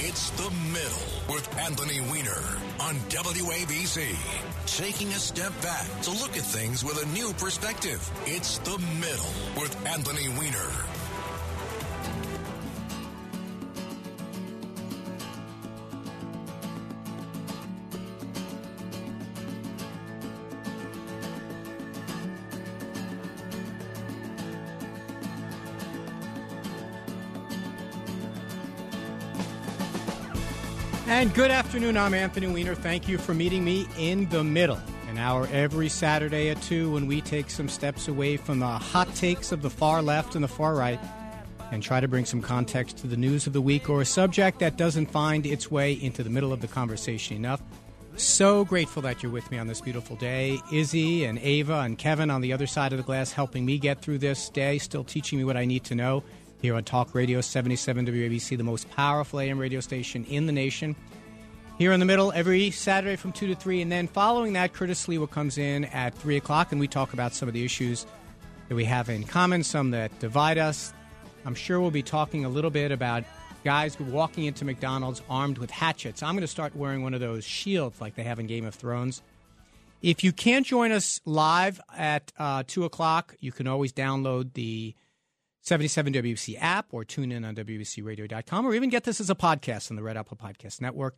It's the middle with Anthony Weiner on WABC. Taking a step back to look at things with a new perspective. It's the middle with Anthony Weiner. And good afternoon. I'm Anthony Weiner. Thank you for meeting me in the middle. An hour every Saturday at 2 when we take some steps away from the hot takes of the far left and the far right and try to bring some context to the news of the week or a subject that doesn't find its way into the middle of the conversation enough. So grateful that you're with me on this beautiful day. Izzy and Ava and Kevin on the other side of the glass helping me get through this day, still teaching me what I need to know here on Talk Radio 77 WABC, the most powerful AM radio station in the nation. Here in the middle, every Saturday from 2 to 3. And then following that, Curtis Sliwa comes in at 3 o'clock, and we talk about some of the issues that we have in common, some that divide us. I'm sure we'll be talking a little bit about guys walking into McDonald's armed with hatchets. I'm going to start wearing one of those shields like they have in Game of Thrones. If you can't join us live at uh, 2 o'clock, you can always download the 77 WBC app or tune in on WBCRadio.com or even get this as a podcast on the Red Apple Podcast Network.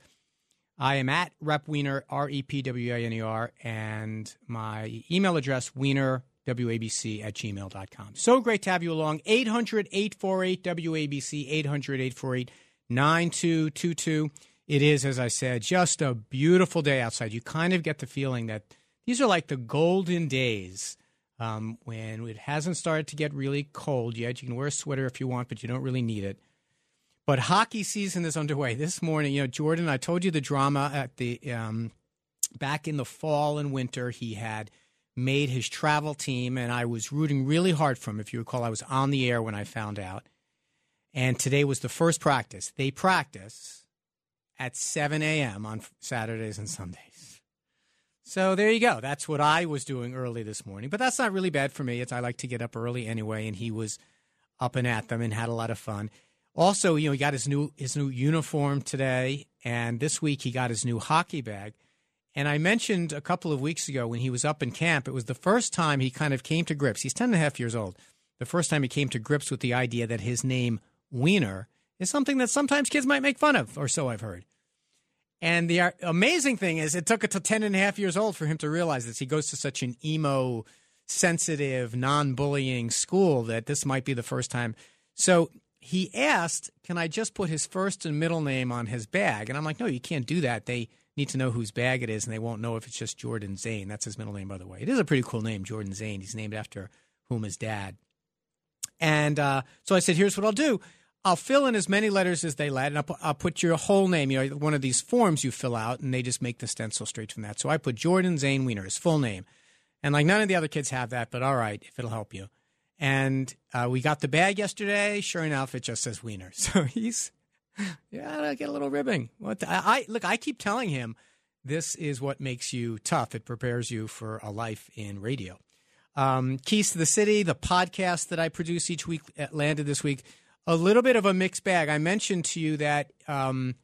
I am at Rep Weiner, R E P W I N E R, and my email address, Weiner, WABC at gmail.com. So great to have you along. 800 848 WABC, 800 848 9222. It is, as I said, just a beautiful day outside. You kind of get the feeling that these are like the golden days um, when it hasn't started to get really cold yet. You can wear a sweater if you want, but you don't really need it. But hockey season is underway. This morning, you know, Jordan, I told you the drama at the um, back in the fall and winter. He had made his travel team, and I was rooting really hard for him. If you recall, I was on the air when I found out. And today was the first practice. They practice at 7 a.m. on Saturdays and Sundays. So there you go. That's what I was doing early this morning. But that's not really bad for me. It's I like to get up early anyway, and he was up and at them and had a lot of fun. Also, you know, he got his new his new uniform today, and this week he got his new hockey bag. And I mentioned a couple of weeks ago when he was up in camp, it was the first time he kind of came to grips. He's 10 and a half years old. The first time he came to grips with the idea that his name, Weiner, is something that sometimes kids might make fun of, or so I've heard. And the amazing thing is, it took until to 10 and a half years old for him to realize this. He goes to such an emo, sensitive, non bullying school that this might be the first time. So he asked, Can I just put his first and middle name on his bag? And I'm like, No, you can't do that. They need to know whose bag it is, and they won't know if it's just Jordan Zane. That's his middle name, by the way. It is a pretty cool name, Jordan Zane. He's named after whom his dad. And uh, so I said, Here's what I'll do. I'll fill in as many letters as they let, and I'll put, I'll put, your whole name. You know, one of these forms you fill out, and they just make the stencil straight from that. So I put Jordan Zane Weiner, his full name, and like none of the other kids have that, but all right, if it'll help you. And uh, we got the bag yesterday. Sure enough, it just says Weiner. So he's yeah, I get a little ribbing. What the, I, I look, I keep telling him this is what makes you tough. It prepares you for a life in radio. Um, Keys to the City, the podcast that I produce each week, uh, landed this week a little bit of a mixed bag. I mentioned to you that um,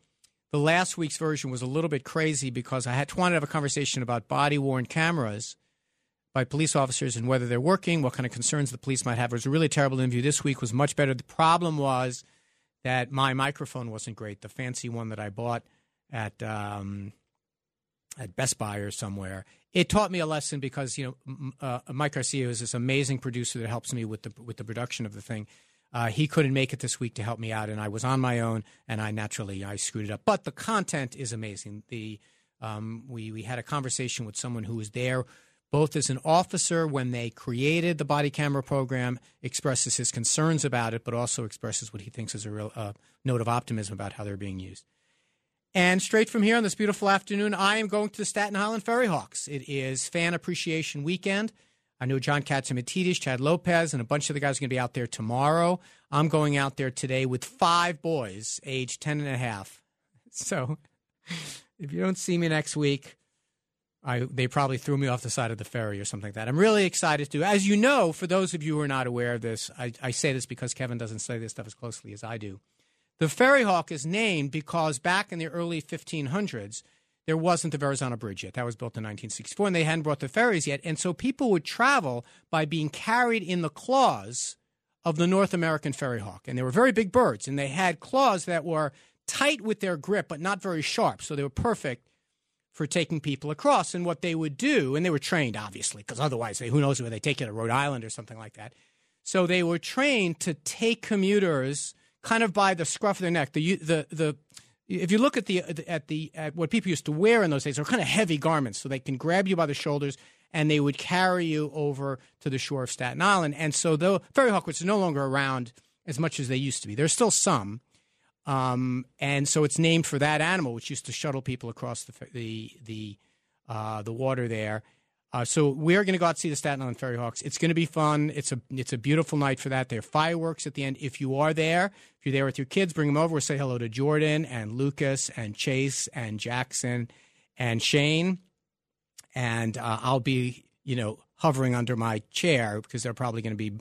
the last week's version was a little bit crazy because I had wanted to have a conversation about body worn cameras by police officers and whether they're working, what kind of concerns the police might have. It was a really terrible interview. This week was much better. The problem was that my microphone wasn't great. The fancy one that I bought at um, at Best Buy or somewhere. It taught me a lesson because you know uh, Mike Garcia is this amazing producer that helps me with the with the production of the thing. Uh, he couldn't make it this week to help me out, and I was on my own, and I naturally I screwed it up. But the content is amazing. The um, we we had a conversation with someone who was there, both as an officer when they created the body camera program, expresses his concerns about it, but also expresses what he thinks is a real uh, note of optimism about how they're being used. And straight from here on this beautiful afternoon, I am going to the Staten Island Ferry Hawks. It is Fan Appreciation Weekend. I know John Catsimatidis, Chad Lopez, and a bunch of the guys are going to be out there tomorrow. I'm going out there today with five boys, age 10 and a half. So if you don't see me next week, I, they probably threw me off the side of the ferry or something like that. I'm really excited to. As you know, for those of you who are not aware of this, I, I say this because Kevin doesn't say this stuff as closely as I do. The Ferry Hawk is named because back in the early 1500s, there wasn't the Verrazano Bridge yet. That was built in 1964, and they hadn't brought the ferries yet. And so people would travel by being carried in the claws of the North American ferry hawk. And they were very big birds, and they had claws that were tight with their grip, but not very sharp. So they were perfect for taking people across. And what they would do, and they were trained, obviously, because otherwise, they, who knows where they take you to Rhode Island or something like that. So they were trained to take commuters kind of by the scruff of their neck. The the the if you look at the at the at what people used to wear in those days, they're kind of heavy garments, so they can grab you by the shoulders and they would carry you over to the shore of Staten Island. And so, though ferry hawk, is no longer around as much as they used to be, there's still some. Um, and so it's named for that animal, which used to shuttle people across the the the uh, the water there. Uh, so we're going to go out and see the Staten Island Ferry Hawks. It's going to be fun. It's a it's a beautiful night for that. There are fireworks at the end. If you are there, if you're there with your kids, bring them over. We'll say hello to Jordan and Lucas and Chase and Jackson and Shane. And uh, I'll be, you know, hovering under my chair because they're probably going to be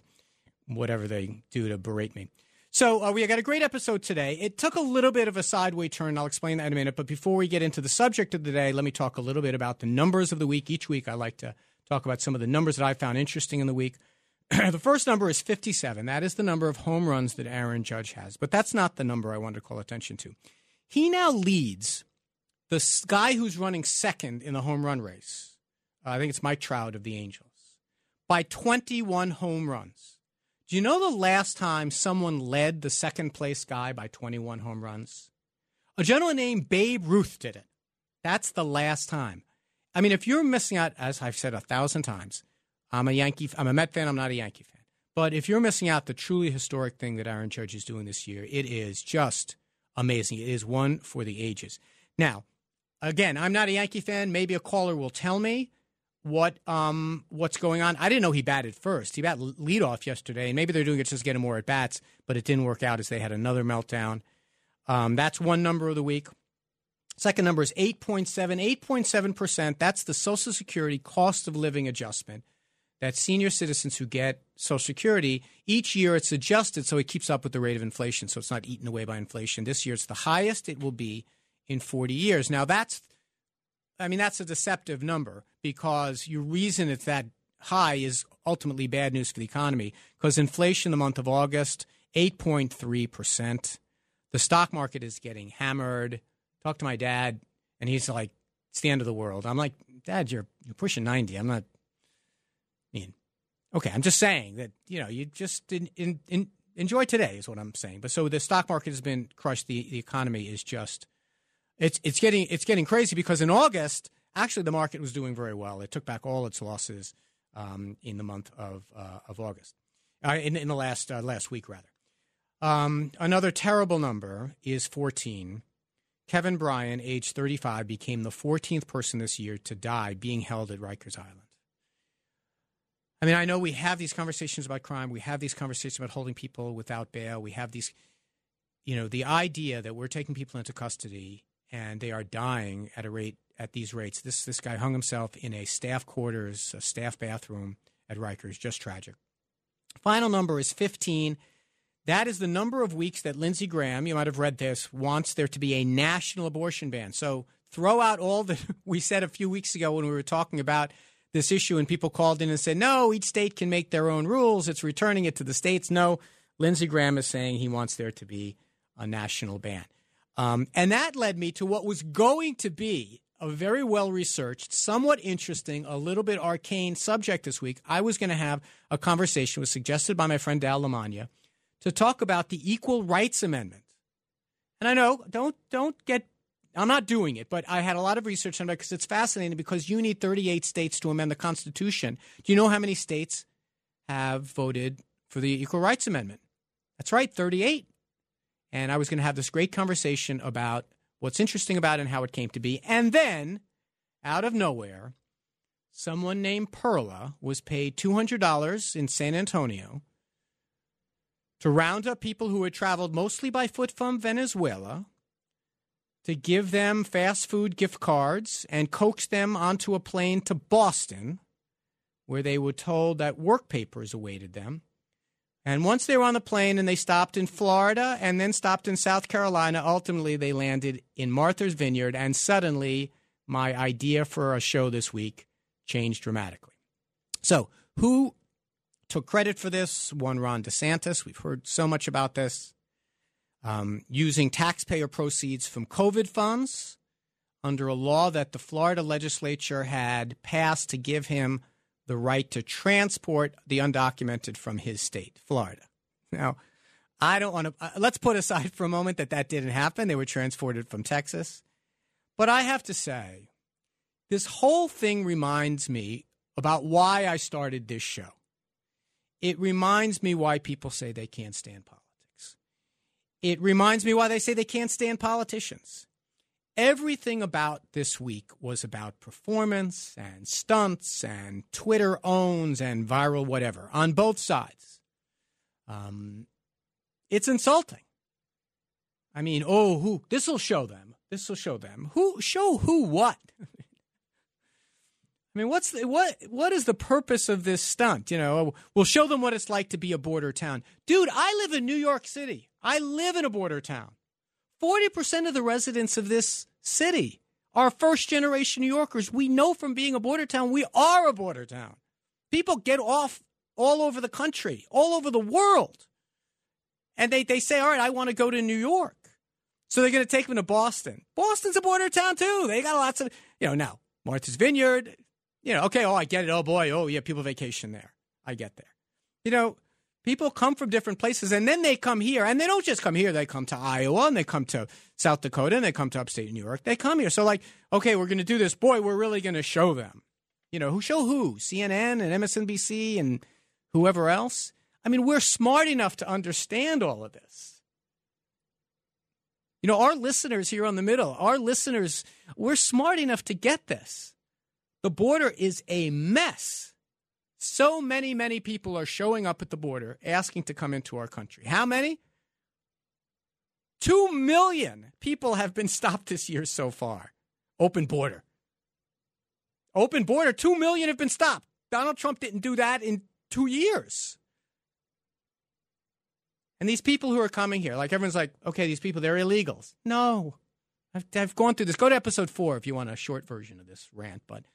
whatever they do to berate me. So uh, we got a great episode today. It took a little bit of a sideway turn. I'll explain that in a minute. But before we get into the subject of the day, let me talk a little bit about the numbers of the week. Each week, I like to talk about some of the numbers that I found interesting in the week. the first number is 57. That is the number of home runs that Aaron Judge has. But that's not the number I wanted to call attention to. He now leads the guy who's running second in the home run race. I think it's Mike Trout of the Angels by 21 home runs. Do you know the last time someone led the second place guy by 21 home runs? A gentleman named Babe Ruth did it. That's the last time. I mean, if you're missing out, as I've said a thousand times, I'm a Yankee, I'm a Met fan, I'm not a Yankee fan. But if you're missing out the truly historic thing that Aaron Judge is doing this year, it is just amazing. It is one for the ages. Now, again, I'm not a Yankee fan. Maybe a caller will tell me what um what's going on. I didn't know he batted first. He batted leadoff yesterday, and maybe they're doing it just to get him more at bats, but it didn't work out as they had another meltdown. Um, that's one number of the week. Second number is 8.7. 8.7%. That's the Social Security cost of living adjustment that senior citizens who get Social Security, each year it's adjusted so it keeps up with the rate of inflation, so it's not eaten away by inflation. This year it's the highest it will be in 40 years. Now, that's I mean, that's a deceptive number because your reason it's that high is ultimately bad news for the economy because inflation the month of August, 8.3%. The stock market is getting hammered. Talk to my dad, and he's like, it's the end of the world. I'm like, Dad, you're, you're pushing 90. I'm not, I mean, okay, I'm just saying that, you know, you just in, in, in, enjoy today is what I'm saying. But so the stock market has been crushed. The, the economy is just it's it's getting it's getting crazy because in August, actually, the market was doing very well. It took back all its losses um, in the month of uh, of August, uh, in in the last uh, last week rather. Um, another terrible number is 14. Kevin Bryan, age 35, became the 14th person this year to die being held at Rikers Island. I mean, I know we have these conversations about crime. We have these conversations about holding people without bail. We have these, you know, the idea that we're taking people into custody and they are dying at a rate at these rates. This this guy hung himself in a staff quarters, a staff bathroom at Rikers. Just tragic. Final number is 15. That is the number of weeks that Lindsey Graham, you might have read this, wants there to be a national abortion ban. So throw out all that we said a few weeks ago when we were talking about this issue, and people called in and said, no, each state can make their own rules. It's returning it to the states. No, Lindsey Graham is saying he wants there to be a national ban. Um, and that led me to what was going to be a very well researched, somewhat interesting, a little bit arcane subject this week. I was going to have a conversation, was suggested by my friend Dal Lamagna, to talk about the Equal Rights Amendment. And I know, don't don't get. I'm not doing it, but I had a lot of research on it because it's fascinating. Because you need 38 states to amend the Constitution. Do you know how many states have voted for the Equal Rights Amendment? That's right, 38 and I was going to have this great conversation about what's interesting about it and how it came to be. And then, out of nowhere, someone named Perla was paid $200 in San Antonio to round up people who had traveled mostly by foot from Venezuela, to give them fast food gift cards and coax them onto a plane to Boston, where they were told that work papers awaited them And once they were on the plane and they stopped in Florida and then stopped in South Carolina, ultimately they landed in Martha's Vineyard. And suddenly, my idea for a show this week changed dramatically. So, who took credit for this? One, Ron DeSantis. We've heard so much about this. Um, using taxpayer proceeds from COVID funds under a law that the Florida legislature had passed to give him the right to transport the undocumented from his state, Florida. Now, I don't want to, uh, let's put aside for a moment that that didn't happen. They were transported from Texas. But I have to say, this whole thing reminds me about why I started this show. It reminds me why people say they can't stand politics. It reminds me why they say they can't stand politicians. Everything about this week was about performance and stunts and Twitter owns and viral whatever on both sides. Um, it's insulting. I mean, oh, who? This will show them. This will show them. Who? Show who what? I mean, what's the, what? What is the purpose of this stunt? You know, we'll show them what it's like to be a border town, dude. I live in New York City. I live in a border town. 40% of the residents of this city are first generation New Yorkers. We know from being a border town, we are a border town. People get off all over the country, all over the world. And they, they say, all right, I want to go to New York. So they're going to take them to Boston. Boston's a border town too. They got lots of, you know, now Martha's Vineyard, you know, okay, oh, I get it. Oh boy, oh yeah, people vacation there. I get there. You know, People come from different places and then they come here. And they don't just come here, they come to Iowa and they come to South Dakota and they come to upstate New York. They come here. So, like, okay, we're going to do this. Boy, we're really going to show them. You know, who show who? CNN and MSNBC and whoever else? I mean, we're smart enough to understand all of this. You know, our listeners here on the middle, our listeners, we're smart enough to get this. The border is a mess. So many, many people are showing up at the border asking to come into our country. How many? Two million people have been stopped this year so far. Open border. Open border, two million have been stopped. Donald Trump didn't do that in two years. And these people who are coming here, like everyone's like, okay, these people, they're illegals. No. I've, I've gone through this. Go to episode four if you want a short version of this rant, but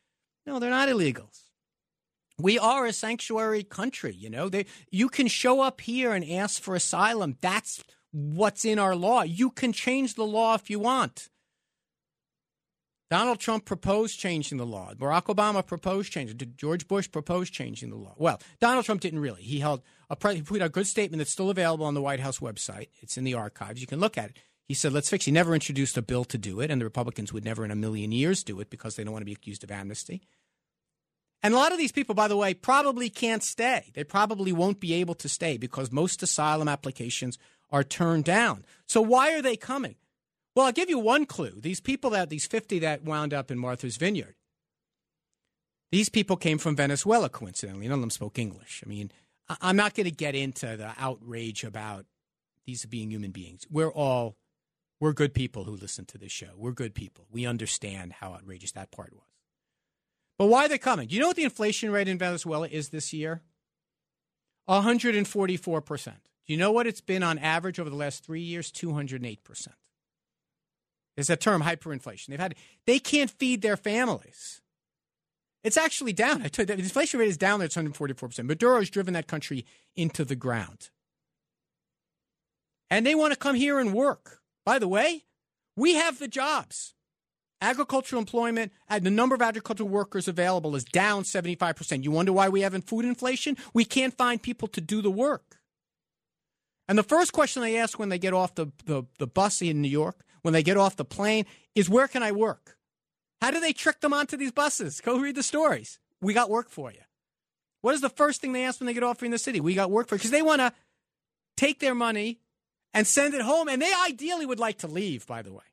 no, they're not illegals we are a sanctuary country you know. They, you can show up here and ask for asylum. That's what's in our law. You can change the law if you want. Donald trump proposed changing the law. Barack obama proposed changing Did george bush proposed changing the law. Well donald trump didn't really. He held a he put a good statement that's still available on the white house website. It's in the archives. You can look at it. He said, let's fix. It. He never introduced a bill to do it, and the Republicans would never in a million years do it because they don't want to be accused of amnesty. And a lot of these people, by the way, probably can't stay. They probably won't be able to stay because most asylum applications are turned down. So why are they coming? Well, I'll give you one clue. These people that, these 50 that wound up in Martha's Vineyard, these people came from Venezuela, coincidentally. None of them spoke English. I mean, I'm not going to get into the outrage about these being human beings. We're all, we're good people who listen to this show. We're good people. We understand how outrageous that part was. But why are they coming? Do you know what the inflation rate in Venezuela is this year? 144%. Do you know what it's been on average over the last three years? 208%. It's a term, hyperinflation. They've had they can't feed their families. It's actually down. I told you, the inflation rate is down there. It's 144%. Maduro has driven that country into the ground. And they want to come here and work. By the way, we have the jobs agricultural employment and the number of agricultural workers available is down 75%. You wonder why we have food inflation? We can't find people to do the work. And the first question they ask when they get off the, the, the bus in New York, when they get off the plane, is where can I work? How do they trick them onto these buses? Go read the stories. We got work for you. What is the first thing they ask when they get off in the city? We got work for you. Because they want to take their money and send it home. And they ideally would like to leave, by the way.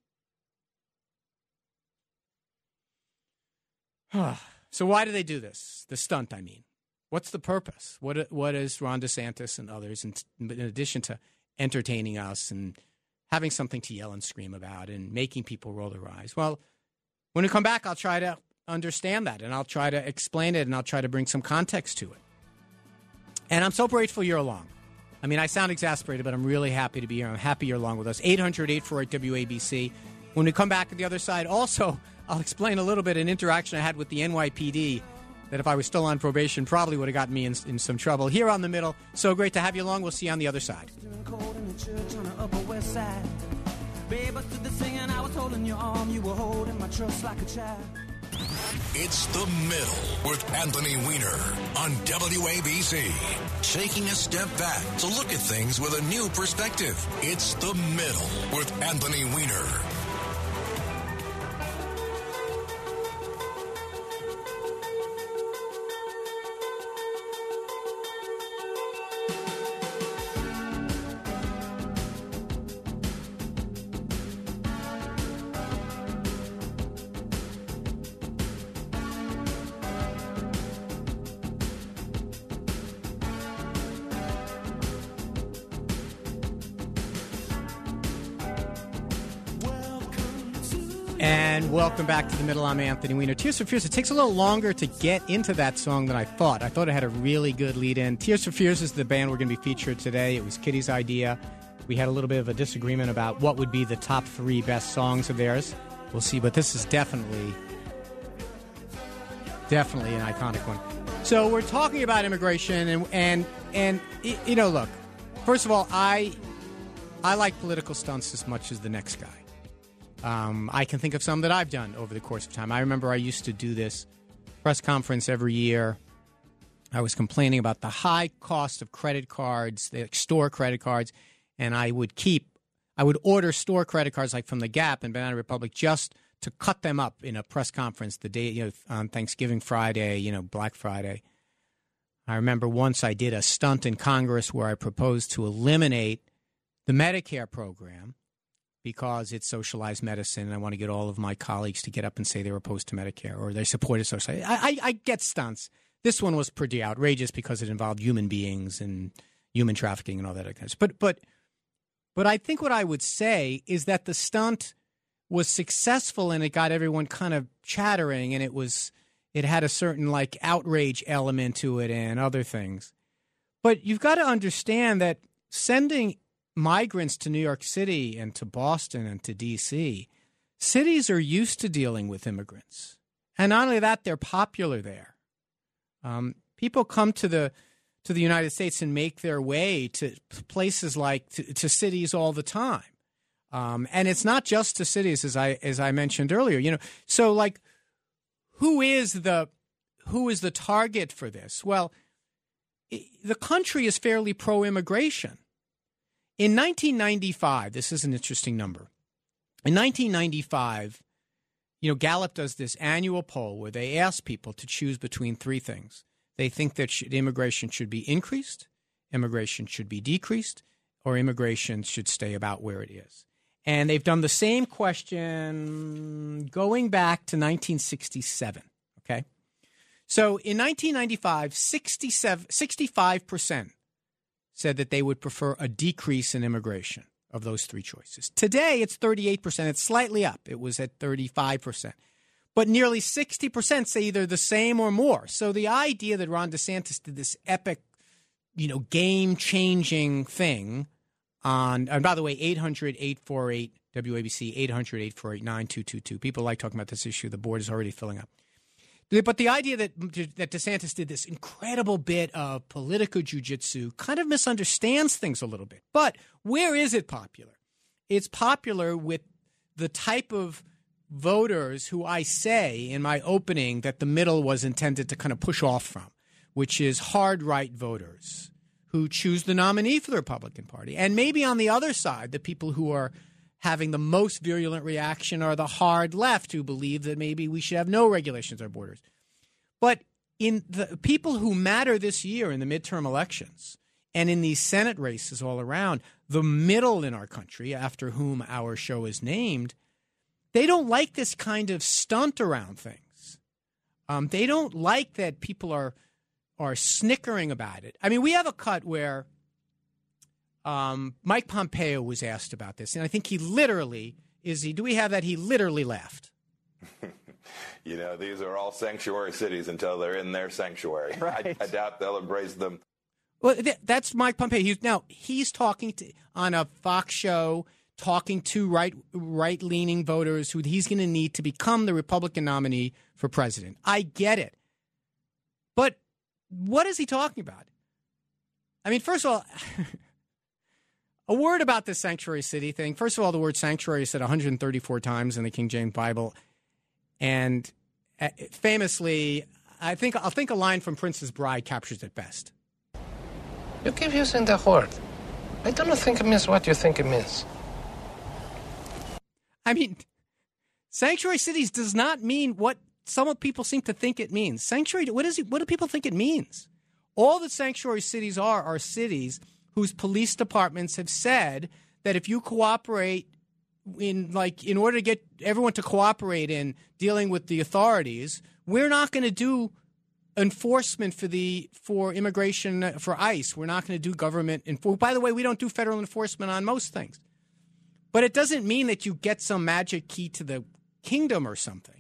so why do they do this? The stunt, I mean. What's the purpose? What what is Ron DeSantis and others, in, in addition to entertaining us and having something to yell and scream about and making people roll their eyes? Well, when we come back, I'll try to understand that and I'll try to explain it and I'll try to bring some context to it. And I'm so grateful you're along. I mean, I sound exasperated, but I'm really happy to be here. I'm happy you're along with us. 800 848 WABC. When we come back to the other side, also, I'll explain a little bit an interaction I had with the NYPD that if I was still on probation probably would have gotten me in, in some trouble. Here on the middle, so great to have you along. We'll see you on the other side. It's the middle with Anthony Weiner on WABC. Taking a step back to look at things with a new perspective. It's the middle with Anthony Weiner. And welcome back to the middle. I'm Anthony Weiner. Tears for Fears. It takes a little longer to get into that song than I thought. I thought it had a really good lead in. Tears for Fears is the band we're going to be featured today. It was Kitty's idea. We had a little bit of a disagreement about what would be the top three best songs of theirs. We'll see, but this is definitely, definitely an iconic one. So we're talking about immigration, and and and you know, look. First of all, I I like political stunts as much as the next guy. Um, I can think of some that I've done over the course of time. I remember I used to do this press conference every year. I was complaining about the high cost of credit cards, the store credit cards, and I would keep, I would order store credit cards like from the Gap and Banana Republic just to cut them up in a press conference the day, you know, on Thanksgiving Friday, you know, Black Friday. I remember once I did a stunt in Congress where I proposed to eliminate the Medicare program because it's socialized medicine, and I want to get all of my colleagues to get up and say they're opposed to Medicare or they supported socialized. I, I, I get stunts. This one was pretty outrageous because it involved human beings and human trafficking and all that kind of stuff. But but but I think what I would say is that the stunt was successful and it got everyone kind of chattering and it was it had a certain like outrage element to it and other things. But you've got to understand that sending migrants to New York City and to Boston and to D.C., cities are used to dealing with immigrants. And not only that, they're popular there. Um, people come to the to the United States and make their way to places like to, to cities all the time. Um, and it's not just to cities, as I as I mentioned earlier. You know, so like, who is the who is the target for this? Well, the country is fairly pro immigration. In 1995, this is an interesting number. In 1995, you know, Gallup does this annual poll where they ask people to choose between three things. They think that immigration should be increased, immigration should be decreased, or immigration should stay about where it is. And they've done the same question going back to 1967. Okay. So in 1995, 65% said that they would prefer a decrease in immigration of those three choices. Today, it's 38%. It's slightly up. It was at 35%. But nearly 60% say either the same or more. So the idea that Ron DeSantis did this epic, you know, game changing thing on, and by the way, 800 848 WABC, 800 848 9222. People like talking about this issue. The board is already filling up. But the idea that that DeSantis did this incredible bit of political jujitsu kind of misunderstands things a little bit. But where is it popular? It's popular with the type of voters who I say in my opening that the middle was intended to kind of push off from, which is hard right voters who choose the nominee for the Republican Party. And maybe on the other side, the people who are having the most virulent reaction are the hard left who believe that maybe we should have no regulations at our borders. But in the people who matter this year in the midterm elections and in these Senate races all around, the middle in our country, after whom our show is named, they don't like this kind of stunt around things. Um, they don't like that people are are snickering about it. I mean, we have a cut where um, Mike Pompeo was asked about this, and I think he literally is he. Do we have that? He literally laughed. you know, these are all sanctuary cities until they're in their sanctuary. Right. I, I doubt they'll embrace them. Well, th- that's Mike Pompeo. He's now he's talking to, on a Fox show, talking to right right leaning voters who he's going to need to become the Republican nominee for president. I get it, but what is he talking about? I mean, first of all. A word about this sanctuary city thing. First of all, the word sanctuary is said 134 times in the King James Bible. And uh, famously, I think I'll think a line from Princess Bride captures it best. You keep using the word. I don't think it means what you think it means. I mean, sanctuary cities does not mean what some people seem to think it means. Sanctuary, what is it, what do people think it means? All that sanctuary cities are are cities whose police departments have said that if you cooperate in like in order to get everyone to cooperate in dealing with the authorities, we're not going to do enforcement for the for immigration for ICE. We're not going to do government enforcement. By the way, we don't do federal enforcement on most things. But it doesn't mean that you get some magic key to the kingdom or something.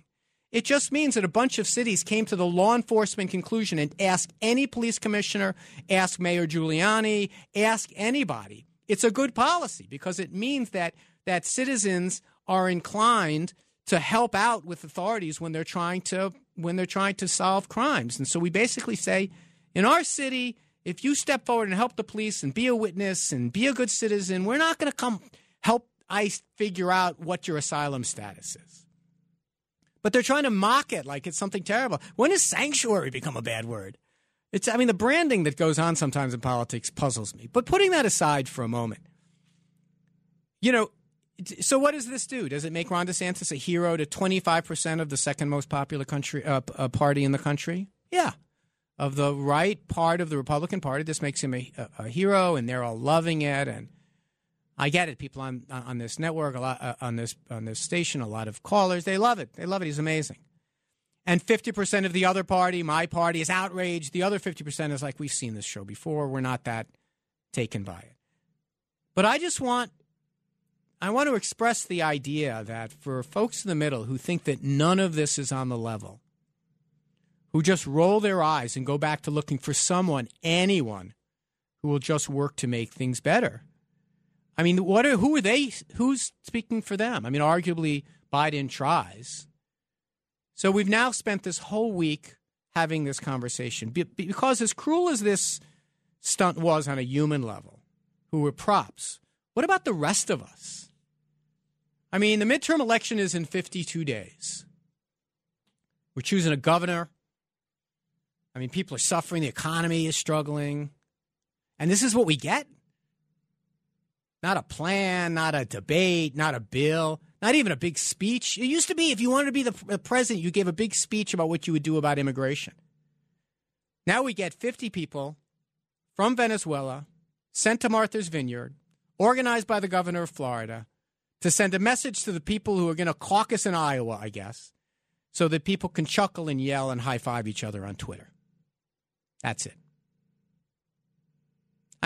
It just means that a bunch of cities came to the law enforcement conclusion and ask any police commissioner, ask Mayor Giuliani, ask anybody. It's a good policy because it means that that citizens are inclined to help out with authorities when they're trying to when they're trying to solve crimes. And so we basically say in our city, if you step forward and help the police and be a witness and be a good citizen, we're not going to come help ICE figure out what your asylum status is. But they're trying to mock it like it's something terrible. When does sanctuary become a bad word? It's, I mean, the branding that goes on sometimes in politics puzzles me. But putting that aside for a moment, you know, so what does this do? Does it make Ron DeSantis a hero to 25% of the second most popular country uh, uh, party in the country? Yeah. Of the right part of the Republican Party, this makes him a, a, a hero, and they're all loving it. And I get it. People on on this network, a lot uh, on this on this station, a lot of callers, they love it. They love it. He's amazing. And 50% of the other party, my party, is outraged. The other 50% is like, we've seen this show before. We're not that taken by it. But I just want I want to express the idea that for folks in the middle who think that none of this is on the level, who just roll their eyes and go back to looking for someone, anyone, who will just work to make things better. I mean, what are who are they? Who's speaking for them? I mean, arguably Biden tries. So we've now spent this whole week having this conversation because, as cruel as this stunt was on a human level, who were props. What about the rest of us? I mean, the midterm election is in 52 days. We're choosing a governor. I mean, people are suffering. The economy is struggling. And this is what we get? Not a plan, not a debate, not a bill, not even a big speech. It used to be if you wanted to be the president, you gave a big speech about what you would do about immigration. Now we get 50 people from Venezuela sent to Martha's Vineyard, organized by the governor of Florida, to send a message to the people who are going to caucus in Iowa, I guess, so that people can chuckle and yell and high five each other on Twitter. That's it.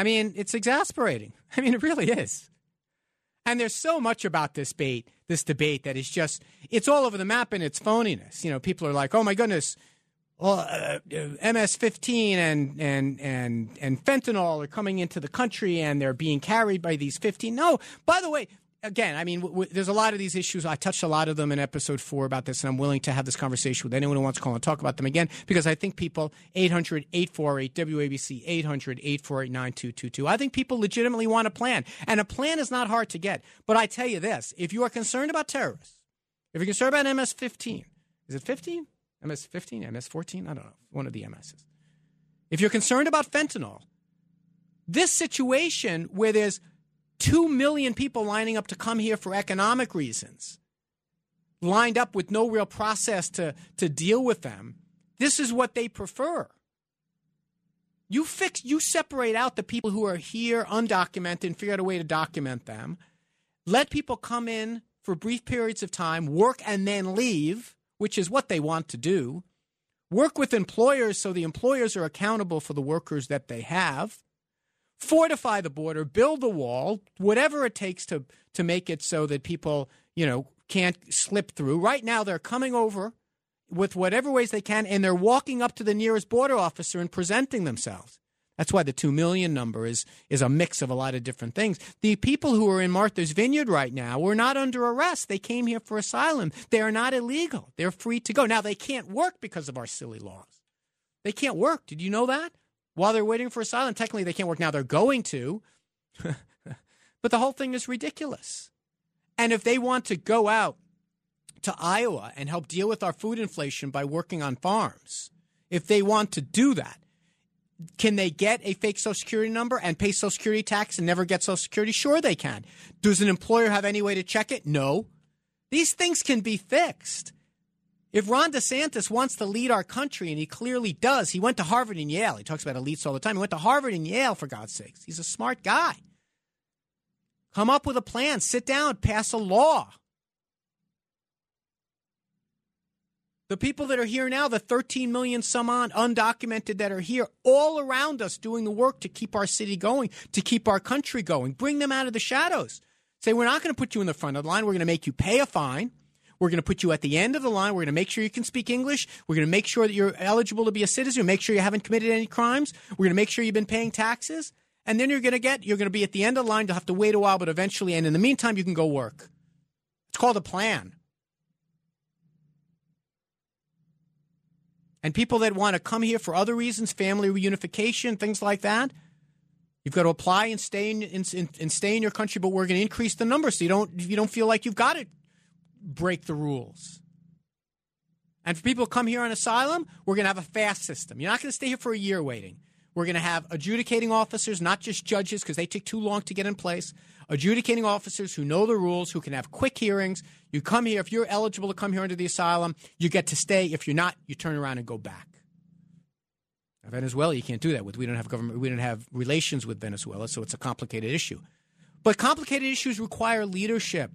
I mean, it's exasperating. I mean, it really is. And there's so much about this debate, this debate that is just, it's all over the map and it's phoniness. You know, people are like, oh my goodness, well, uh, uh MS-15 and, and, and, and fentanyl are coming into the country and they're being carried by these 15. No, by the way, again, I mean, w- w- there's a lot of these issues. I touched a lot of them in episode four about this, and I'm willing to have this conversation with anyone who wants to call and talk about them again because I think people, 800 848 WABC, 800 848 9222. I think people legitimately want a plan, and a plan is not hard to get. But I tell you this if you are concerned about terrorists, if you're concerned about MS 15, is it 15? MS 15? MS 14? I don't know. One of the MSs. If you're concerned about fentanyl, this situation where there's 2 million people lining up to come here for economic reasons, lined up with no real process to, to deal with them. This is what they prefer. You fix, you separate out the people who are here undocumented and figure out a way to document them. Let people come in for brief periods of time, work and then leave, which is what they want to do. Work with employers so the employers are accountable for the workers that they have fortify the border, build the wall, whatever it takes to to make it so that people, you know, can't slip through. Right now they're coming over with whatever ways they can and they're walking up to the nearest border officer and presenting themselves That's why the 2 million number is, is a mix of a lot of different things. The people who are in Martha's Vineyard right now were not under arrest. They came here for asylum. They are not illegal. They're free to go. Now, they can't work because of our silly laws. They can't work. Did you know that? While they're waiting for asylum, technically they can't work. Now they're going to. but the whole thing is ridiculous. And if they want to go out to Iowa and help deal with our food inflation by working on farms, if they want to do that, can they get a fake Social Security number and pay Social Security tax and never get Social Security? Sure, they can. Does an employer have any way to check it? No. These things can be fixed. If Ron DeSantis wants to lead our country, and he clearly does, he went to Harvard and Yale. He talks about elites all the time. He went to Harvard and Yale, for God's sakes. He's a smart guy. Come up with a plan, sit down, pass a law. The people that are here now, the 13 million some on undocumented that are here, all around us doing the work to keep our city going, to keep our country going. Bring them out of the shadows. Say, we're not going to put you in the front of the line. We're going to make you pay a fine. We're going to put you at the end of the line. We're going to make sure you can speak English. We're going to make sure that you're eligible to be a citizen. Make sure you haven't committed any crimes. We're going to make sure you've been paying taxes. And then you're going to get, you're going to be at the end of the line. You'll have to wait a while, but eventually, and in the meantime, you can go work. It's called a plan. And people that want to come here for other reasons, family reunification, things like that, you've got to apply and stay in, in, in, and stay in your country. But we're going to increase the number so you don't you don't feel like you've got to break the rules. And for people who come here on asylum, we're going to have a fast system. You're not going to stay here for a year waiting. We're going to have adjudicating officers, not just judges, because they take too long to get in place. Adjudicating officers who know the rules, who can have quick hearings. You come here, if you're eligible to come here under the asylum, you get to stay. If you're not, you turn around and go back. Now, Venezuela, you can't do that with. We don't have government. We don't have relations with Venezuela, so it's a complicated issue. But complicated issues require leadership.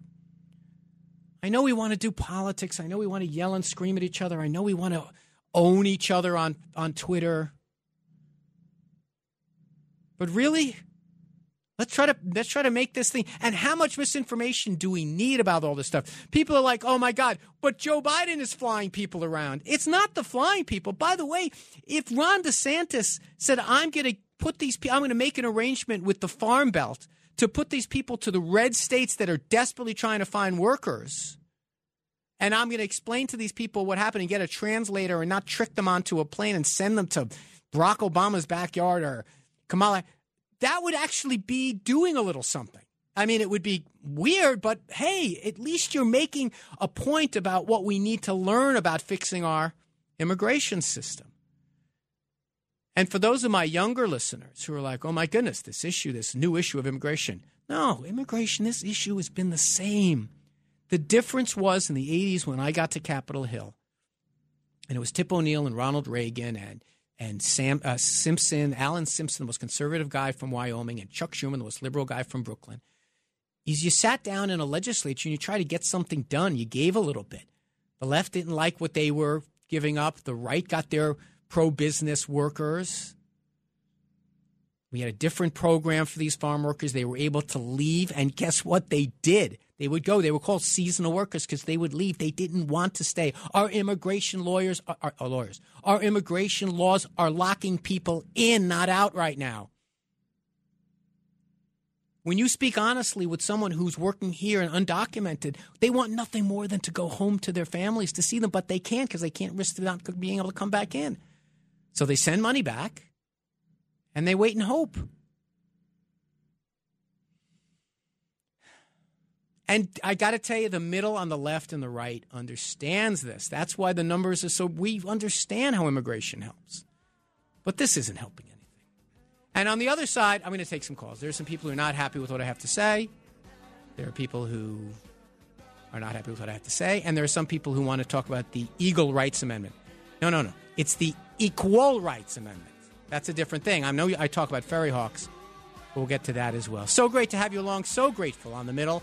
I know we want to do politics. I know we want to yell and scream at each other. I know we want to own each other on, on Twitter. But really, let's try to let's try to make this thing. And how much misinformation do we need about all this stuff? People are like, "Oh my God!" But Joe Biden is flying people around. It's not the flying people. By the way, if Ron DeSantis said, "I'm going to put these, I'm going to make an arrangement with the Farm Belt to put these people to the red states that are desperately trying to find workers." And I'm going to explain to these people what happened and get a translator and not trick them onto a plane and send them to Barack Obama's backyard or Kamala, that would actually be doing a little something. I mean, it would be weird, but hey, at least you're making a point about what we need to learn about fixing our immigration system. And for those of my younger listeners who are like, oh my goodness, this issue, this new issue of immigration. No, immigration, this issue has been the same. The difference was in the 80s when I got to Capitol Hill, and it was Tip O'Neill and Ronald Reagan and and Sam uh, Simpson, Alan Simpson, the most conservative guy from Wyoming, and Chuck Schumer, the most liberal guy from Brooklyn, is you sat down in a legislature and you tried to get something done. You gave a little bit. The left didn't like what they were giving up. The right got their pro business workers. We had a different program for these farm workers. They were able to leave, and guess what? They did. They would go. They were called seasonal workers because they would leave. They didn't want to stay. Our immigration lawyers, uh, are, are lawyers, our immigration laws are locking people in, not out right now. When you speak honestly with someone who's working here and undocumented, they want nothing more than to go home to their families to see them, but they can't because they can't risk not being able to come back in. So they send money back and they wait and hope. And I got to tell you, the middle on the left and the right understands this. That's why the numbers are so. We understand how immigration helps. But this isn't helping anything. And on the other side, I'm going to take some calls. There are some people who are not happy with what I have to say. There are people who are not happy with what I have to say. And there are some people who want to talk about the Eagle Rights Amendment. No, no, no. It's the Equal Rights Amendment. That's a different thing. I know I talk about ferry hawks. We'll get to that as well. So great to have you along. So grateful on the middle.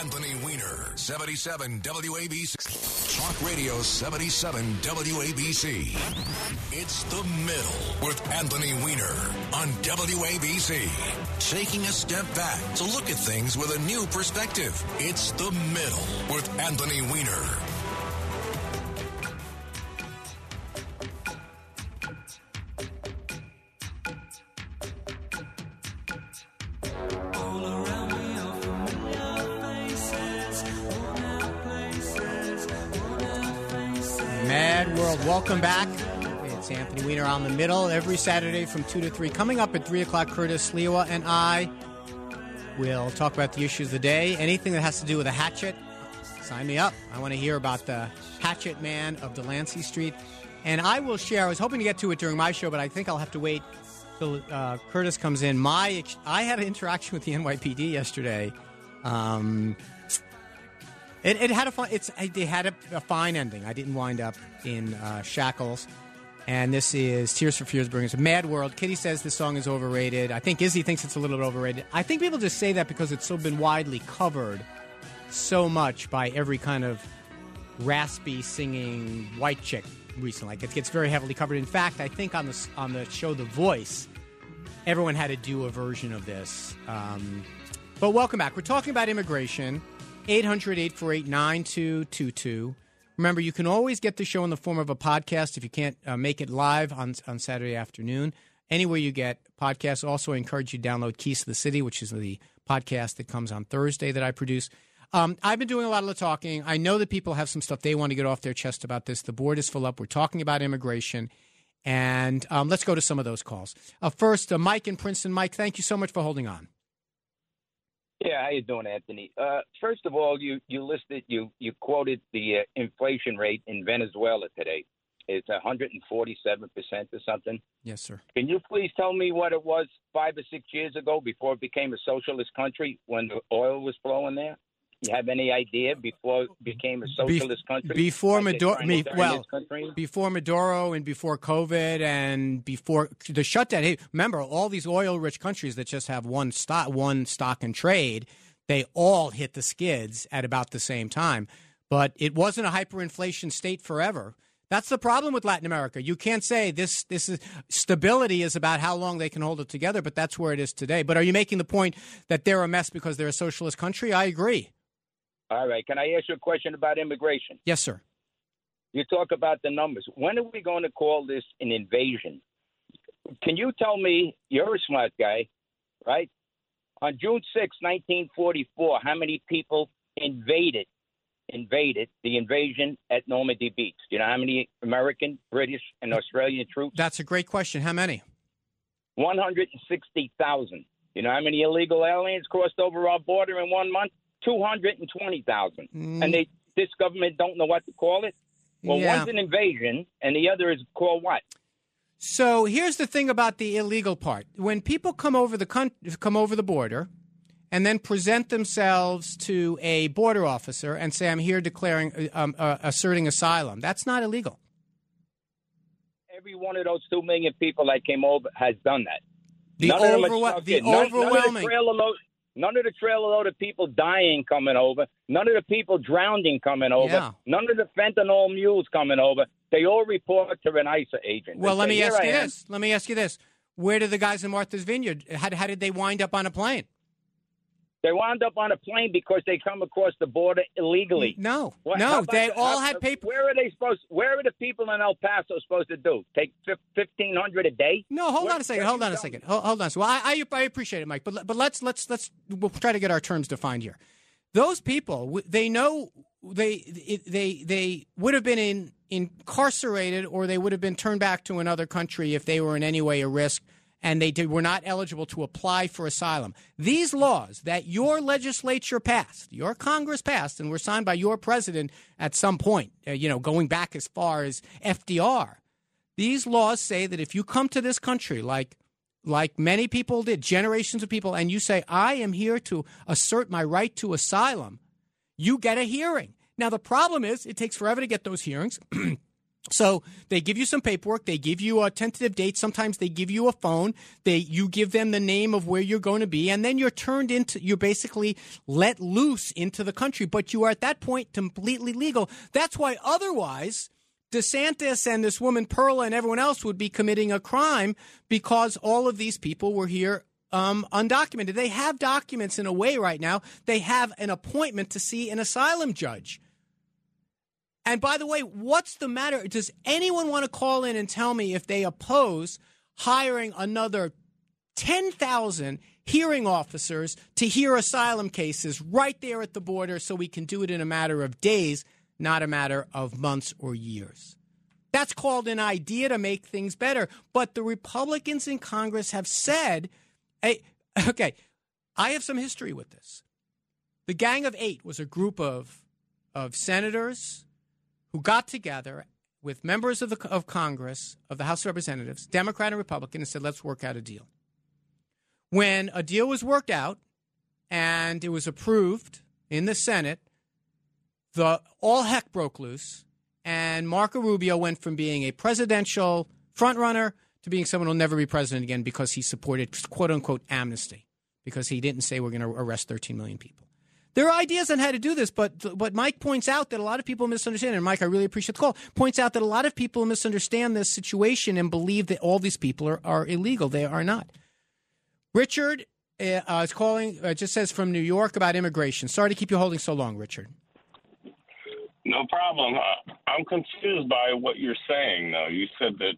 Anthony Weiner, 77 WABC. Talk Radio 77 WABC. It's the middle with Anthony Weiner on WABC. Taking a step back to look at things with a new perspective. It's the middle with Anthony Weiner. World, welcome back. It's Anthony Weiner on the middle every Saturday from 2 to 3. Coming up at 3 o'clock, Curtis Sliwa and I will talk about the issues of the day. Anything that has to do with a hatchet, sign me up. I want to hear about the hatchet man of Delancey Street. And I will share, I was hoping to get to it during my show, but I think I'll have to wait till uh, Curtis comes in. My, I had an interaction with the NYPD yesterday. Um, it, it had a fun. It's it had a, a fine ending. I didn't wind up in uh, shackles. And this is Tears for Fears brings a Mad World. Kitty says this song is overrated. I think Izzy thinks it's a little bit overrated. I think people just say that because it's so been widely covered so much by every kind of raspy singing white chick recently. Like it gets very heavily covered. In fact, I think on the on the show The Voice, everyone had to do a version of this. Um, but welcome back. We're talking about immigration. 800 848 9222. Remember, you can always get the show in the form of a podcast if you can't uh, make it live on, on Saturday afternoon. Anywhere you get podcasts. Also, I encourage you to download Keys to the City, which is the podcast that comes on Thursday that I produce. Um, I've been doing a lot of the talking. I know that people have some stuff they want to get off their chest about this. The board is full up. We're talking about immigration. And um, let's go to some of those calls. Uh, first, uh, Mike in Princeton. Mike, thank you so much for holding on. Yeah, how you doing, Anthony? Uh, first of all, you you listed you you quoted the uh, inflation rate in Venezuela today. It's 147 percent or something. Yes, sir. Can you please tell me what it was five or six years ago before it became a socialist country when the oil was flowing there? You have any idea before it became a socialist country? Before Like Maduro, me, well, before Maduro and before COVID and before the shutdown. Hey, remember all these oil-rich countries that just have one stock, one stock and trade. They all hit the skids at about the same time. But it wasn't a hyperinflation state forever. That's the problem with Latin America. You can't say this. This is stability is about how long they can hold it together, but that's where it is today. But are you making the point that they're a mess because they're a socialist country? I agree. All right. Can I ask you a question about immigration? Yes, sir. You talk about the numbers. When are we going to call this an invasion? Can you tell me, you're a smart guy, right? On June 6, 1944, how many people invaded invaded the invasion at Normandy Beach? Do you know how many American, British, and Australian troops? That's a great question. How many? 160,000. You know how many illegal aliens crossed over our border in one month? 220,000. Mm. And they this government don't know what to call it? Well, Yeah. one's an invasion and the other is called what? So here's the thing about the illegal part: when people come over the coun- come over the border, and then present themselves to a border officer and say, "I'm here declaring, um, uh, asserting asylum," that's not illegal. Every one of those 2 million people that came over has done that. The, None of them are overwhel- stuck the in. None- None of overwhelming. the trailer none of the trailer load of people dying coming over. None of the people drowning coming over. Yeah. None of the fentanyl mules coming over. They all report to an ISA agent. well, They let say, me ask I you am." this. Let me ask you this: Where did the guys in Martha's Vineyard? How, how did they wind up on a plane? They wound up on a plane because they come across the border illegally. No, What- no, they the- all how- had paper. Where are they supposed? Where are the people in El Paso supposed to do? Take fifteen hundred a day? No, hold What- on a second. Hold on a second. Hold, hold on. So I, I I appreciate it, Mike. But but let's let's let's we'll try to get our terms defined here. Those people, they know they they they would have been in, incarcerated or they would have been turned back to another country if they were in any way a risk and they did, were not eligible to apply for asylum. These laws that your legislature passed, your Congress passed, and were signed by your president at some point, uh, you know, going back as far as FDR. These laws say that if you come to this country like like many people did, generations of people, and you say, I am here to assert my right to asylum, you get a hearing. Now, the problem is it takes forever to get those hearings. So they give you some paperwork. They give you a tentative date. Sometimes they give you a phone. They you give them the name of where you're going to be, and then you're turned into you're basically let loose into the country. But you are at that point completely legal. That's why otherwise. DeSantis and this woman Perla and everyone else would be committing a crime because all of these people were here um, undocumented. They have documents in a way right now. They have an appointment to see an asylum judge. And by the way, what's the matter? Does anyone want to call in and tell me if they oppose hiring another 10,000 hearing officers to hear asylum cases right there at the border so we can do it in a matter of days, not a matter of months or years? That's called an idea to make things better. But the Republicans in Congress have said, hey, okay, I have some history with this. The Gang of Eight was a group of, of senators, who got together with members of the of Congress of the House of Representatives, Democrat and Republican, and said, "Let's work out a deal." When a deal was worked out and it was approved in the Senate, the all heck broke loose, and Marco Rubio went from being a presidential frontrunner to being someone who'll never be president again because he supported quote unquote amnesty because he didn't say we're going to arrest 13 million people. There are ideas on how to do this, but but Mike points out that a lot of people misunderstand. And Mike, I really appreciate the call. Points out that a lot of people misunderstand this situation and believe that all these people are, are illegal. They are not. Richard uh, uh is calling. Uh, just says from New York about immigration. Sorry to keep you holding so long, Richard. No problem. Uh, I'm confused by what you're saying, though. You said that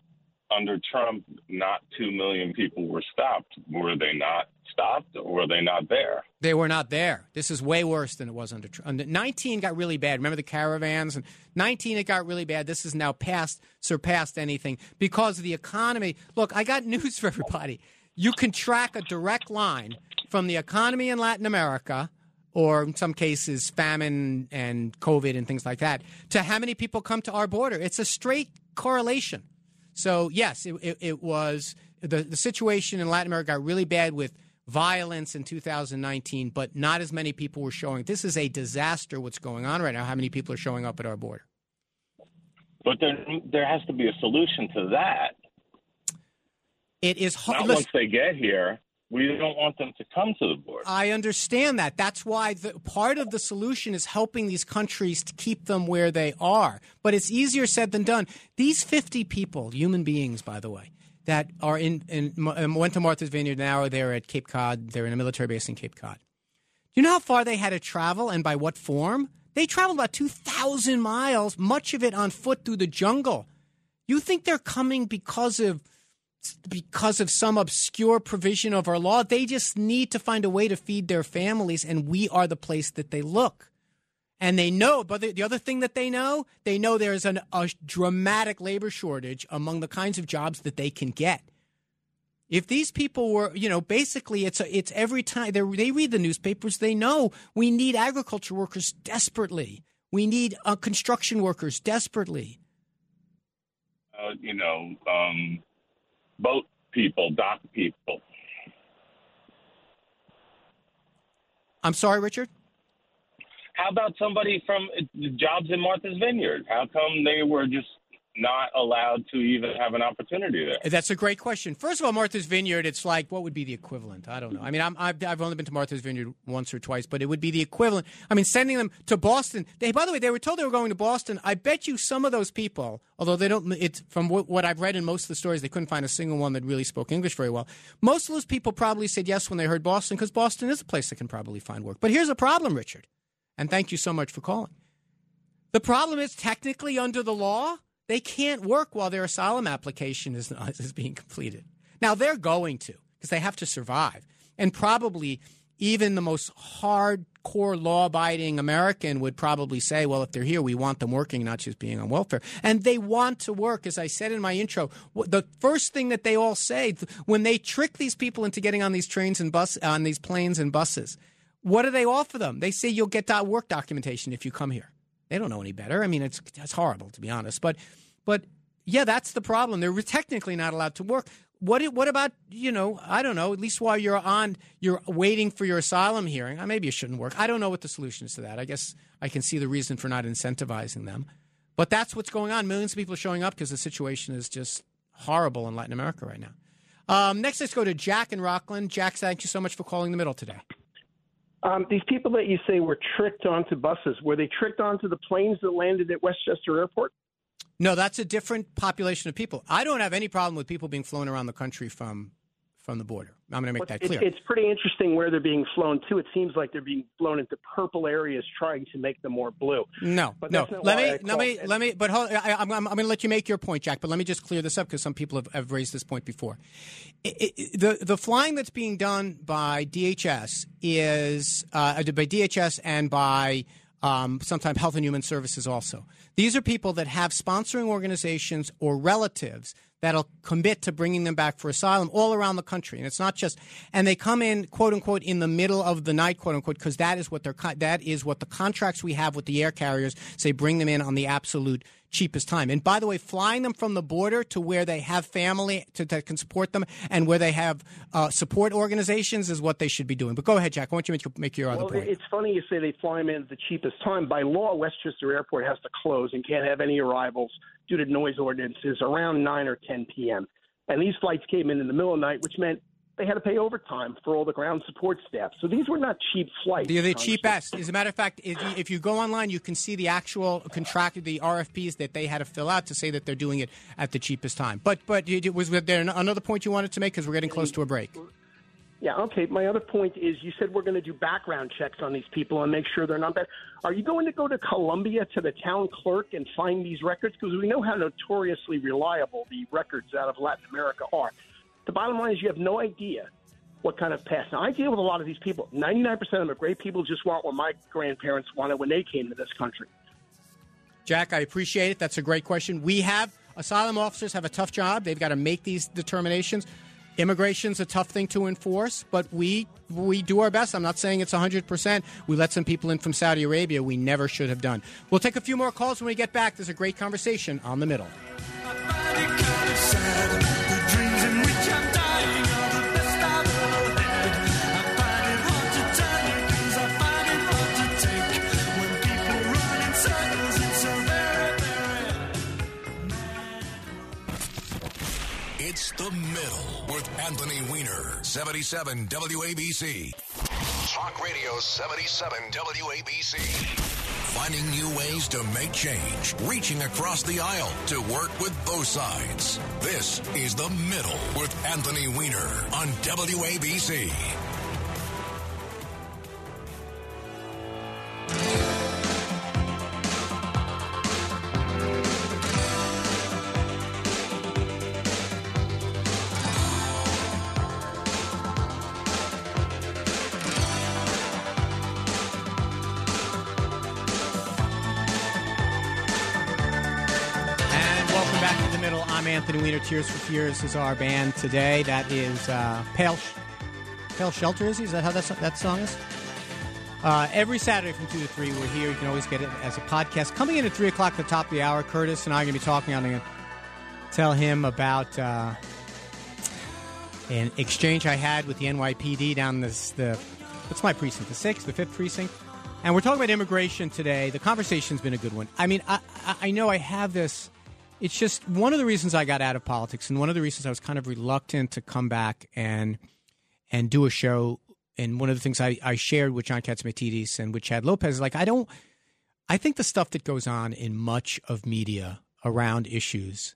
under Trump, not 2 million people were stopped. Were they not stopped or were they not there? They were not there. This is way worse than it was under Trump. 19 got really bad. Remember the caravans? And 19, it got really bad. This is now past, surpassed anything because of the economy. Look, I got news for everybody. You can track a direct line from the economy in Latin America or in some cases famine and COVID and things like that, to how many people come to our border. It's a straight correlation. So yes, it, it, it was the the situation in Latin America got really bad with violence in 2019, but not as many people were showing. This is a disaster. What's going on right now? How many people are showing up at our border? But there there has to be a solution to that. It is hard. Not once they get here. We don't want them to come to the border. I understand that. That's why the, part of the solution is helping these countries to keep them where they are. But it's easier said than done. These 50 people, human beings, by the way, that are in, in um, went to Martha's Vineyard now they're at Cape Cod. They're in a military base in Cape Cod. Do you know how far they had to travel and by what form? They traveled about 2,000 miles, much of it on foot through the jungle. You think they're coming because of because of some obscure provision of our law. They just need to find a way to feed their families, and we are the place that they look. And they know, but the, the other thing that they know, they know there's an, a dramatic labor shortage among the kinds of jobs that they can get. If these people were, you know, basically, it's a, it's every time they read the newspapers, they know we need agriculture workers desperately. We need uh, construction workers desperately. Uh, you know, um, boat people, dock people. I'm sorry, Richard? How about somebody from jobs in Martha's Vineyard? How come they were just not allowed to even have an opportunity there? That's a great question. First of all, Martha's Vineyard, it's like what would be the equivalent? I don't know. I mean, i have only been to Martha's Vineyard once or twice, but it would be the equivalent. I mean, sending them to Boston. They, by the way, they were told they were going to Boston. I bet you some of those people, although they don't, it's from what, what I've read in most of the stories, they couldn't find a single one that really spoke English very well. Most of those people probably said yes when they heard Boston because Boston is a place that can probably find work. But here's a problem, Richard, and thank you so much for calling. The problem is technically under the law, they can't work while their asylum application is, is being completed. Now, they're going to because they have to survive. And probably even the most hardcore law abiding American would probably say, well, if they're here, we want them working, not just being on welfare. And they want to work. As I said in my intro, the first thing that they all say when they trick these people into getting on these trains and bus, on these planes and buses, what do they offer them? They say you'll get that work documentation if you come here. They don't know any better. I mean, it's it's horrible to be honest, but but yeah, that's the problem. They're technically not allowed to work. What what about you know? I don't know. At least while you're on, you're waiting for your asylum hearing. Uh, maybe you shouldn't work. I don't know what the solution is to that. I guess I can see the reason for not incentivizing them. But that's what's going on. Millions of people are showing up because the situation is just horrible in Latin America right now. Um, next, let's go to Jack in Rockland. Jack, thank you so much for calling the middle today. Um, these people that you say were tricked onto buses, were they tricked onto the planes that landed at Westchester Airport? No, that's a different population of people. I don't have any problem with people being flown around the country from from the border. I'm going to make that clear. It's, it's pretty interesting where they're being flown to. It seems like they're being flown into purple areas, trying to make them more blue. No, but no. Let me, let me, let me. But hold, I, am I'm, I'm going to let you make your point, Jack. But let me just clear this up because some people have, have, raised this point before. It, it, the the flying that's being done by DHS is uh, by DHS and by um, sometimes Health and Human Services also. These are people that have sponsoring organizations or relatives that'll commit to bringing them back for asylum all around the country. And it's not just, and they come in, quote unquote, in the middle of the night, quote unquote, because that is what they're, that is what the contracts we have with the air carriers say bring them in on the absolute cheapest time. And by the way, flying them from the border to where they have family to, that can support them and where they have uh, support organizations is what they should be doing. But go ahead, Jack. I want you to make, make your well, other point. It's funny you say they fly them in at the cheapest time. By law, Westchester Airport has to close and can't have any arrivals due to noise ordinances around 9 or 10 p.m. And these flights came in in the middle of the night, which meant they had to pay overtime for all the ground support staff. So these were not cheap flights. They're the cheapest. As a matter of fact, if you, if you go online, you can see the actual contract, the RFPs that they had to fill out to say that they're doing it at the cheapest time. But but was there another point you wanted to make because we're getting close to a break? Yeah, okay. My other point is you said we're going to do background checks on these people and make sure they're not bad. Are you going to go to Colombia to the town clerk and find these records? Because we know how notoriously reliable the records out of Latin America are. The bottom line is you have no idea what kind of past. Now, I deal with a lot of these people. 99% of them are great people, just want what my grandparents wanted when they came to this country. Jack, I appreciate it. That's a great question. We have asylum officers have a tough job. They've got to make these determinations. Immigration's a tough thing to enforce, but we we do our best. I'm not saying it's 100%. We let some people in from Saudi Arabia we never should have done. We'll take a few more calls when we get back. There's a great conversation on the middle. It's the middle with Anthony Weiner, 77 WABC. Talk Radio 77 WABC. Finding new ways to make change, reaching across the aisle to work with both sides. This is The Middle with Anthony Weiner on WABC. Tears for Fears is our band today. That is uh, Pale, Pale Shelter, is? Is that how that, that song is? Uh, every Saturday from 2 to 3, we're here. You can always get it as a podcast. Coming in at 3 o'clock at the top of the hour, Curtis and I are going to be talking. I'm going to tell him about uh, an exchange I had with the NYPD down this, the, what's my precinct? The 6th, the 5th precinct? And we're talking about immigration today. The conversation's been a good one. I mean, I, I know I have this it's just one of the reasons I got out of politics, and one of the reasons I was kind of reluctant to come back and and do a show. And one of the things I, I shared with John Catsimatidis and with Chad Lopez, is like I don't, I think the stuff that goes on in much of media around issues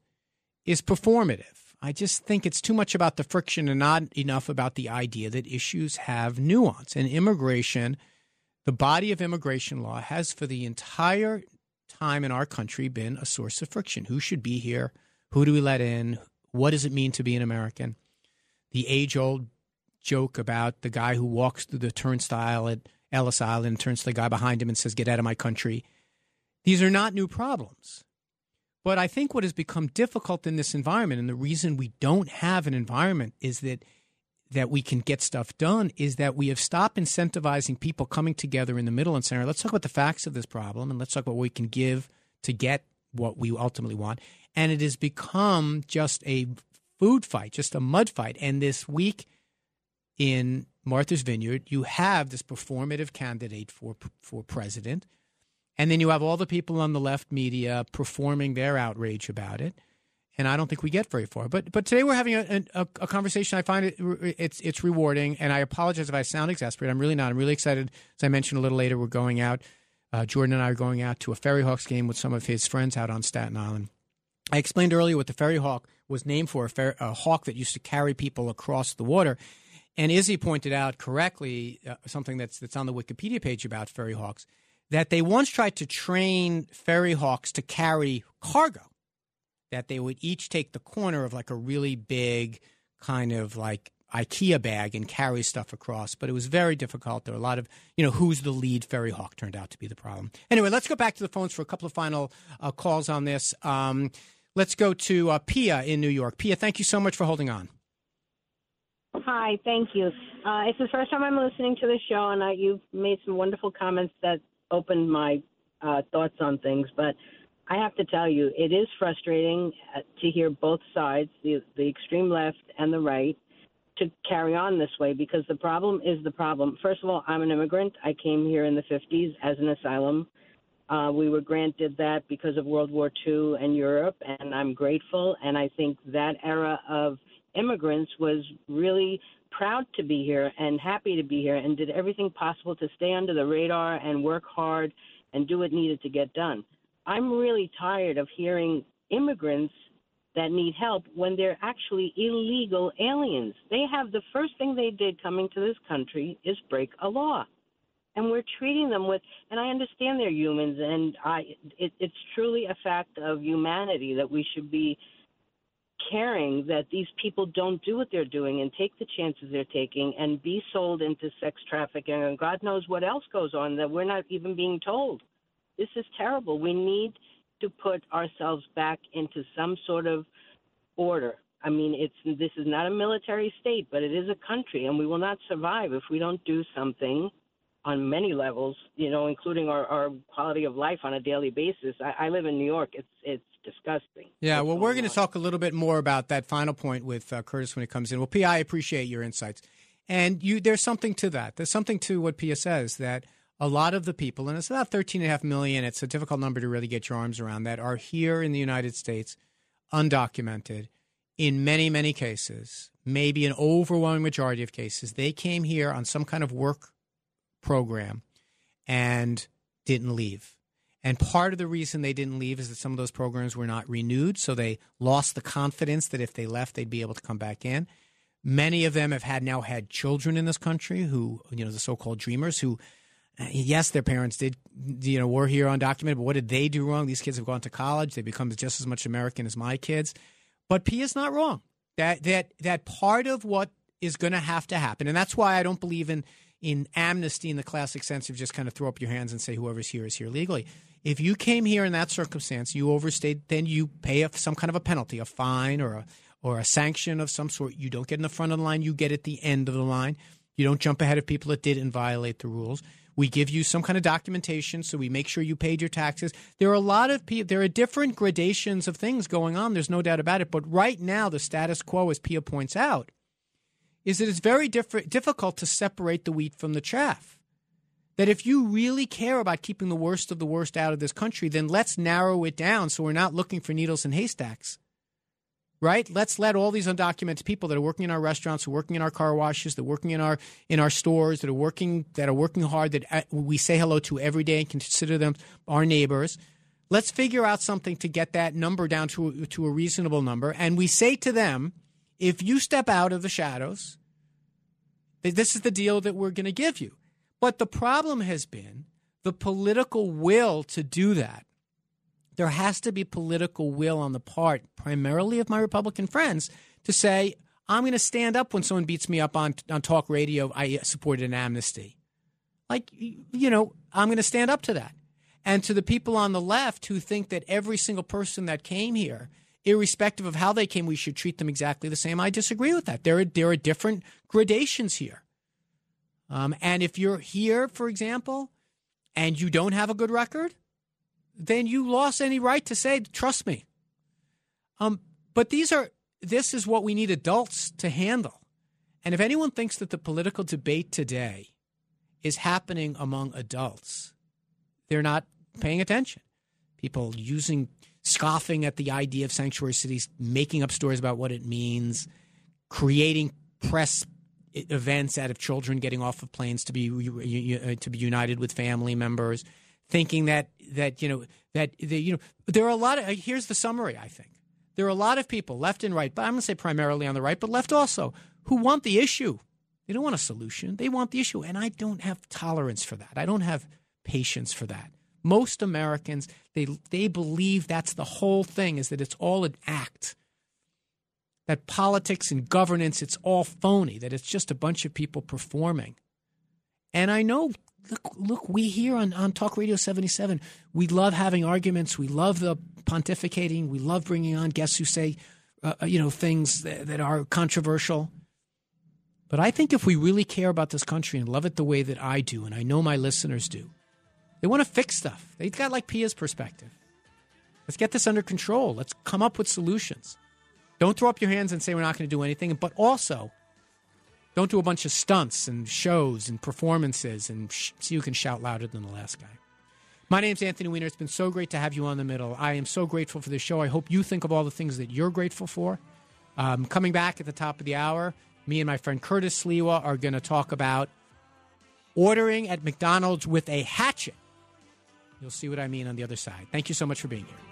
is performative. I just think it's too much about the friction and not enough about the idea that issues have nuance. And immigration, the body of immigration law has for the entire time in our country been a source of friction. Who should be here? Who do we let in? What does it mean to be an American? The age old joke about the guy who walks through the turnstile at Ellis Island and turns to the guy behind him and says, Get out of my country. These are not new problems. But I think what has become difficult in this environment, and the reason we don't have an environment is that that we can get stuff done is that we have stopped incentivizing people coming together in the middle and saying, let's talk about the facts of this problem and let's talk about what we can give to get what we ultimately want. And it has become just a food fight, just a mud fight. And this week in Martha's Vineyard, you have this performative candidate for for president. And then you have all the people on the left media performing their outrage about it. And I don't think we get very far. But but today we're having a, a, a conversation. I find it it's it's rewarding. And I apologize if I sound exasperated. I'm really not. I'm really excited. As I mentioned a little later, we're going out. Uh, Jordan and I are going out to a FerryHawks game with some of his friends out on Staten Island. I explained earlier what the FerryHawk was named for a, fer- a hawk that used to carry people across the water. And Izzy pointed out correctly uh, something that's that's on the Wikipedia page about ferry hawks that they once tried to train ferry hawks to carry cargo. That they would each take the corner of like a really big kind of like IKEA bag and carry stuff across, but it was very difficult. There were a lot of, you know, who's the lead ferry hawk turned out to be the problem. Anyway, let's go back to the phones for a couple of final uh, calls on this. Um, let's go to uh, Pia in New York. Pia, thank you so much for holding on. Hi, thank you. Uh, it's the first time I'm listening to the show, and you've made some wonderful comments that opened my uh, thoughts on things. But I have to tell you, it is frustrating uh, to hear both sides, the, the extreme left and the right, to carry on this way because the problem is the problem. First of all, I'm an immigrant. I came here in the 50s as an asylum. Uh, we were granted that because of World War II and Europe, and I'm grateful. And I think that era of immigrants was really proud to be here and happy to be here and did everything possible to stay under the radar and work hard and do what needed to get done. I'm really tired of hearing immigrants that need help when they're actually illegal aliens. They have the first thing they did coming to this country is break a law. And we're treating them with, and I understand they're humans, and I, it, it's truly a fact of humanity that we should be caring that these people don't do what they're doing and take the chances they're taking and be sold into sex trafficking and God knows what else goes on that we're not even being told. This is terrible. We need to put ourselves back into some sort of order. I mean, it's this is not a military state, but it is a country, and we will not survive if we don't do something on many levels. You know, including our, our quality of life on a daily basis. I, I live in New York. It's it's disgusting. Yeah, well, we're going to talk a little bit more about that final point with uh, Curtis when it comes in. Well, Pi, I appreciate your insights, and you. There's something to that. There's something to what Pia says that a lot of the people, and it's about 13 and a half million. It's a difficult number to really get your arms around. That are here in the United States, undocumented. In many, many cases, maybe an overwhelming majority of cases, they came here on some kind of work program and didn't leave and part of the reason they didn't leave is that some of those programs were not renewed. So they lost the confidence that if they left, they'd be able to come back in. Many of them have had now had children in this country who, you know, the so called dreamers who, yes, their parents did, you know, were here undocumented, but what did they do wrong? These kids have gone to college. They become just as much American as my kids. But P is not wrong. That, that, that part of what is going to have to happen, and that's why I don't believe in, in amnesty in the classic sense of just kind of throw up your hands and say whoever's here is here legally if you came here in that circumstance, you overstayed, then you pay a, some kind of a penalty, a fine or a or a sanction of some sort. You don't get in the front of the line; you get at the end of the line. You don't jump ahead of people that didn't violate the rules. We give you some kind of documentation, so we make sure you paid your taxes. There are a lot of people. There are different gradations of things going on. There's no doubt about it. But right now, the status quo, as Pia points out, is that it's very difficult to separate the wheat from the chaff that if you really care about keeping the worst of the worst out of this country, then let's narrow it down so we're not looking for needles in haystacks. Right? Let's let all these undocumented people that are working in our restaurants, who are working in our car washes, that are working in our in our stores, that are working that are working hard, that uh, we say hello to every day and consider them our neighbors. Let's figure out something to get that number down to to a reasonable number, and we say to them, if you step out of the shadows, this is the deal that we're going to give you. But the problem has been the political will to do that. There has to be political will on the part, primarily of my Republican friends, to say, I'm going to stand up when someone beats me up on, on talk radio. I supported an amnesty. Like, you know, I'm going to stand up to that. And to the people on the left who think that every single person that came here, irrespective of how they came, we should treat them exactly the same, I disagree with that. There are, there are different gradations here. Um, and if you're here, for example, and you don't have a good record, then you lost any right to say, trust me. Um, but these are this is what we need adults to handle. And if anyone thinks that the political debate today is happening among adults, they're not paying attention, people using, scoffing at the idea of sanctuary cities, making up stories about what it means, creating press events out of children getting off of planes to be uh, to be united with family members, thinking that that you know that the, you know there are a lot of here's the summary. I think there are a lot of people left and right, but I'm going to say primarily on the right, but left also who want the issue. They don't want a solution. They want the issue, and I don't have tolerance for that. I don't have patience for that. Most Americans they they believe that's the whole thing is that it's all an act that politics and governance, it's all phony, that it's just a bunch of people performing. And I know, look, look we here on, on Talk Radio 77, we love having arguments. We love the pontificating. We love bringing on guests who say, uh, uh, you know, things that, that are controversial. But I think if we really care about this country and love it the way that I do, and I know my listeners do, they want to fix stuff. They've got like Pia's perspective. Let's get this under control. Let's come up with solutions. Don't throw up your hands and say we're not going to do anything, but also don't do a bunch of stunts and shows and performances and sh- see who can shout louder than the last guy. My name's Anthony Weiner. It's been so great to have you on the middle. I am so grateful for this show. I hope you think of all the things that you're grateful for. Um, coming back at the top of the hour, me and my friend Curtis Sliwa are going to talk about ordering at McDonald's with a hatchet. You'll see what I mean on the other side. Thank you so much for being here.